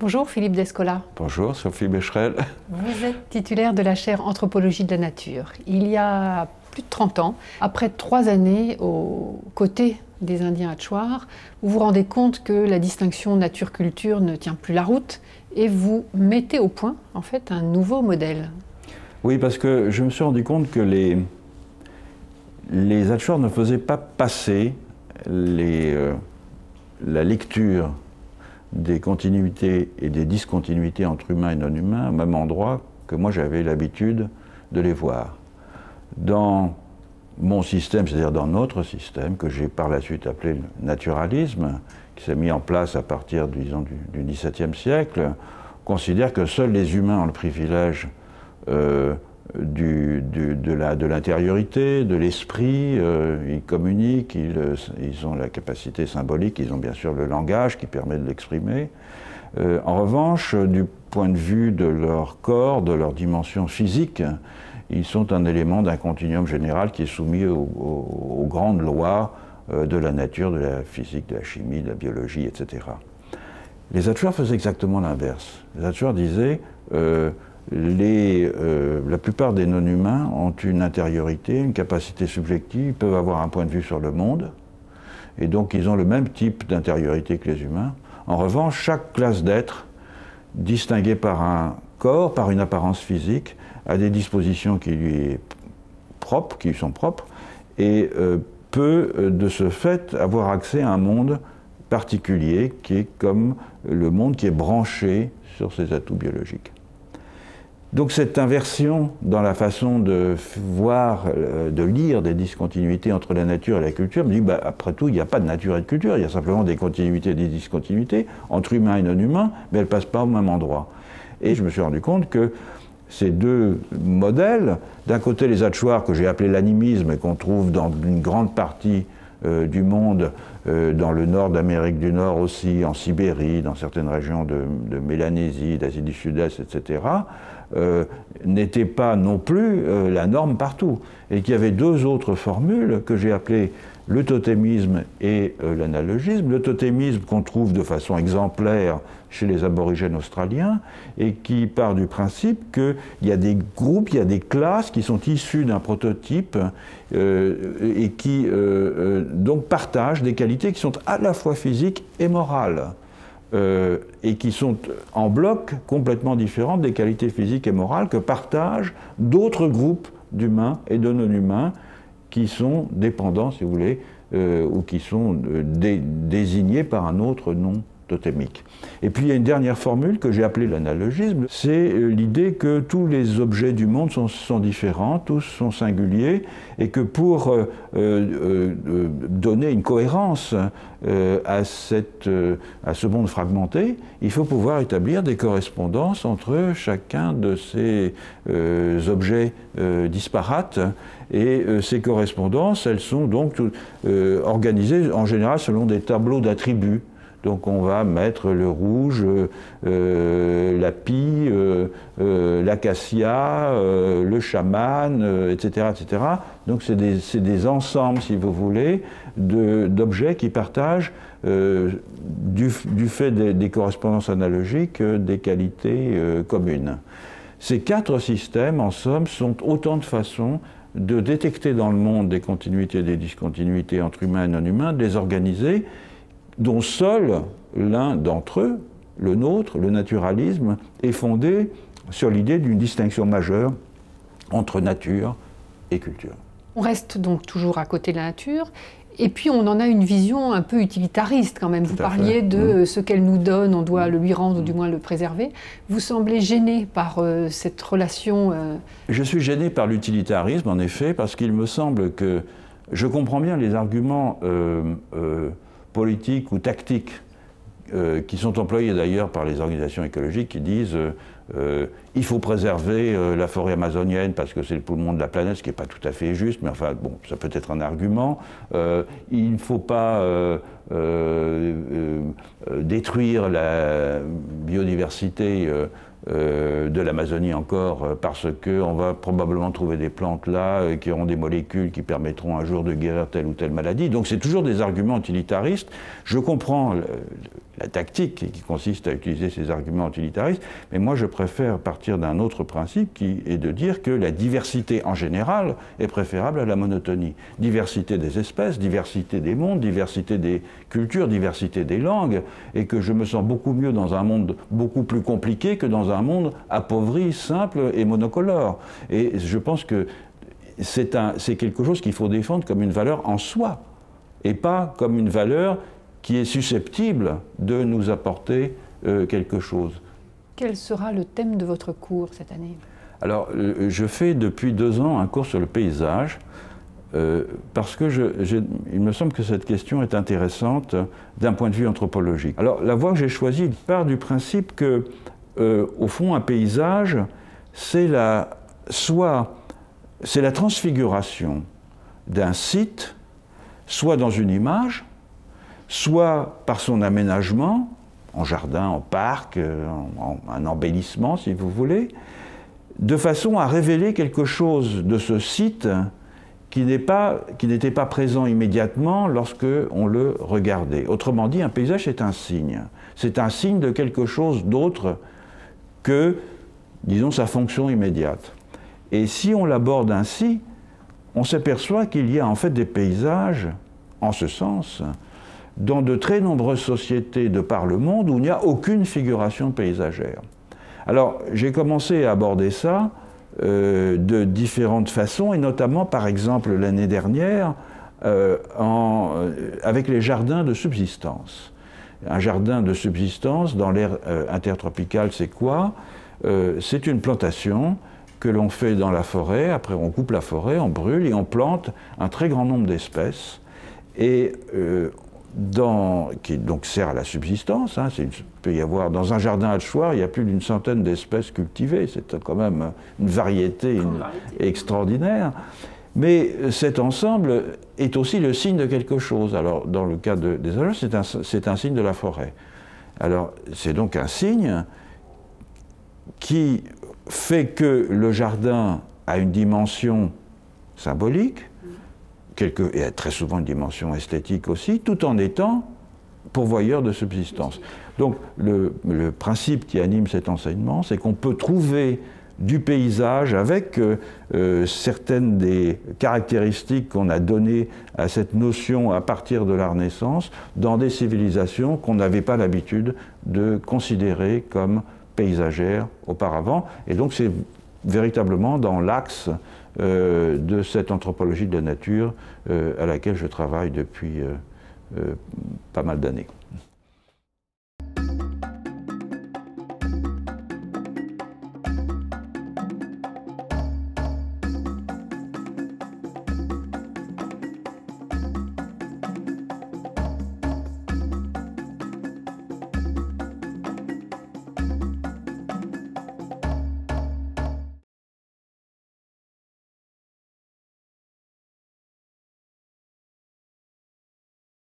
Bonjour Philippe Descola. Bonjour Sophie Becherel. Vous êtes titulaire de la chaire Anthropologie de la Nature. Il y a plus de 30 ans, après trois années aux côtés des Indiens Hatchouars, vous vous rendez compte que la distinction nature-culture ne tient plus la route et vous mettez au point en fait un nouveau modèle. Oui, parce que je me suis rendu compte que les, les ne faisaient pas passer les, euh, la lecture des continuités et des discontinuités entre humains et non humains au même endroit que moi j'avais l'habitude de les voir. Dans mon système, c'est-à-dire dans notre système, que j'ai par la suite appelé le naturalisme, qui s'est mis en place à partir disons, du, XVIIe siècle, on considère que seuls les humains ont le privilège euh, du, de l'intériorité, de l'esprit, euh, ils communiquent, ils, ils, ont la capacité symbolique, ils ont bien sûr le langage qui permet de l'exprimer. Euh, en revanche, du point de vue de leur corps, de leur dimension physique, ils sont un élément d'un continuum général qui est soumis aux, grandes lois euh, de la nature, de la physique, de la chimie, de la biologie, etc. Les Hatchouars faisaient exactement l'inverse. Les Hatchouars disaient euh, la plupart des non-humains ont une intériorité, une capacité subjective, peuvent avoir un point de vue sur le monde, et donc ils ont le même type d'intériorité que les humains. En revanche, chaque classe d'êtres, distinguée par un corps, par une apparence physique, a des dispositions qui lui, propres, qui lui sont propres, et euh, peut euh, de ce fait avoir accès à un monde particulier qui est comme le monde qui est branché sur ses atouts biologiques. Donc cette inversion dans la façon de voir, euh, de lire des discontinuités entre la nature et la culture me dit, bah, après tout, il n'y a pas de nature et de culture, il y a simplement des continuités et des discontinuités entre humains et non humains, mais elles ne passent pas au même endroit. Et je me suis rendu compte que ces deux modèles, d'un côté les Hatchouars que j'ai appelé l'animisme et qu'on trouve dans une grande partie du monde, euh, dans le nord d'Amérique du Nord aussi, en Sibérie, dans certaines régions de, Mélanésie, d'Asie du Sud-Est, etc., euh, n'était pas non plus euh, la norme partout. Et qu'il y avait deux autres formules que j'ai appelées le totémisme et euh, l'analogisme. Le totémisme qu'on trouve de façon exemplaire chez les aborigènes australiens et qui part du principe qu'il y a des groupes, il y a des classes qui sont issues d'un prototype et qui donc partagent des qualités qui sont à la fois physiques et morales. Euh, et qui sont en bloc complètement différents des qualités physiques et morales que partagent d'autres groupes d'humains et de non-humains qui sont dépendants, si vous voulez, euh, ou qui sont euh, désignés par un autre nom Et puis il y a une dernière formule que j'ai appelée l'analogisme, c'est euh, l'idée que tous les objets du monde sont, différents, tous sont singuliers, et que pour euh, euh, donner une cohérence à ce monde fragmenté, il faut pouvoir établir des correspondances entre chacun de ces objets disparates. Et ces correspondances, elles sont donc organisées en général selon des tableaux d'attributs. Donc on va mettre le rouge, euh, la pie, euh, euh, l'acacia, le chaman, etc., etc. Donc c'est des, ensembles, si vous voulez, d'objets qui partagent, du, fait des, correspondances analogiques, des qualités communes. Ces quatre systèmes, en somme, sont autant de façons de détecter dans le monde des continuités et des discontinuités entre humains et non humains, de les organiser dont seul l'un d'entre eux, le nôtre, le naturalisme, est fondé sur l'idée d'une distinction majeure entre nature et culture. On reste donc toujours à côté de la nature, et puis on en a une vision un peu utilitariste quand même. Vous parliez de mmh. ce qu'elle nous donne, on doit le lui rendre ou du moins le préserver. Vous semblez gêné par euh, cette relation euh, Je suis gêné par l'utilitarisme, en effet, parce qu'il me semble que je comprends bien les arguments euh, politiques ou tactiques euh, qui sont employés d'ailleurs par les organisations écologiques qui disent euh, euh, il faut préserver la forêt amazonienne parce que c'est le poumon de la planète, ce qui n'est pas tout à fait juste, mais enfin bon, ça peut être un argument. il ne faut pas détruire la biodiversité euh, de l'Amazonie encore, euh, parce qu'on va probablement trouver des plantes là euh, qui auront des molécules qui permettront un jour de guérir telle ou telle maladie. Donc c'est toujours des arguments utilitaristes. Je comprends tactique qui consiste à utiliser ces arguments utilitaristes. Mais moi, je préfère partir d'un autre principe qui est de dire que la diversité en général est préférable à la monotonie. Diversité des espèces, diversité des mondes, diversité des cultures, diversité des langues, et que je me sens beaucoup mieux dans un monde beaucoup plus compliqué que dans un monde appauvri, simple et monocolore. Et je pense que c'est quelque chose qu'il faut défendre comme une valeur en soi, et pas comme une valeur qui est susceptible de nous apporter euh, quelque chose. Quel sera le thème de votre cours cette année? Alors, euh, je fais depuis deux ans un cours sur le paysage, euh, parce que il me semble que cette question est intéressante d'un point de vue anthropologique. Alors, la voie que j'ai choisie part du principe que, au fond, un paysage, c'est la, soit c'est la transfiguration d'un site, soit dans une image, soit par son aménagement, en jardin, en parc, euh, en, un embellissement si vous voulez, de façon à révéler quelque chose de ce site qui n'était pas, présent immédiatement lorsque on le regardait. Autrement dit, un paysage est un signe. C'est un signe de quelque chose d'autre que, disons, sa fonction immédiate. Et si on l'aborde ainsi, on s'aperçoit qu'il y a en fait des paysages, en ce sens, dans de très nombreuses sociétés de par le monde où il n'y a aucune figuration paysagère. Alors j'ai commencé à aborder ça euh, de différentes façons, et notamment par exemple l'année dernière euh, euh, avec les jardins de subsistance. Un jardin de subsistance dans l'air intertropical, c'est quoi? C'est une plantation que l'on fait dans la forêt, après on coupe la forêt, on brûle et on plante un très grand nombre d'espèces. Et qui donc sert à la subsistance. Hein, il peut y avoir dans un jardin à Chouard, il y a plus d'une centaine d'espèces cultivées. C'est quand même une variété, extraordinaire. Mais cet ensemble est aussi le signe de quelque chose. Alors, dans le cas des alouettes, c'est un, un, signe de la forêt. Alors, c'est donc un signe qui fait que le jardin a une dimension symbolique, et très souvent une dimension esthétique aussi, tout en étant pourvoyeur de subsistance. Donc le, principe qui anime cet enseignement, c'est qu'on peut trouver du paysage avec euh, euh, certaines des caractéristiques qu'on a données à cette notion à partir de la Renaissance dans des civilisations qu'on n'avait pas l'habitude de considérer comme paysagères auparavant. Et donc c'est véritablement dans l'axe euh, de cette anthropologie de la nature euh, à laquelle je travaille depuis euh, pas mal d'années.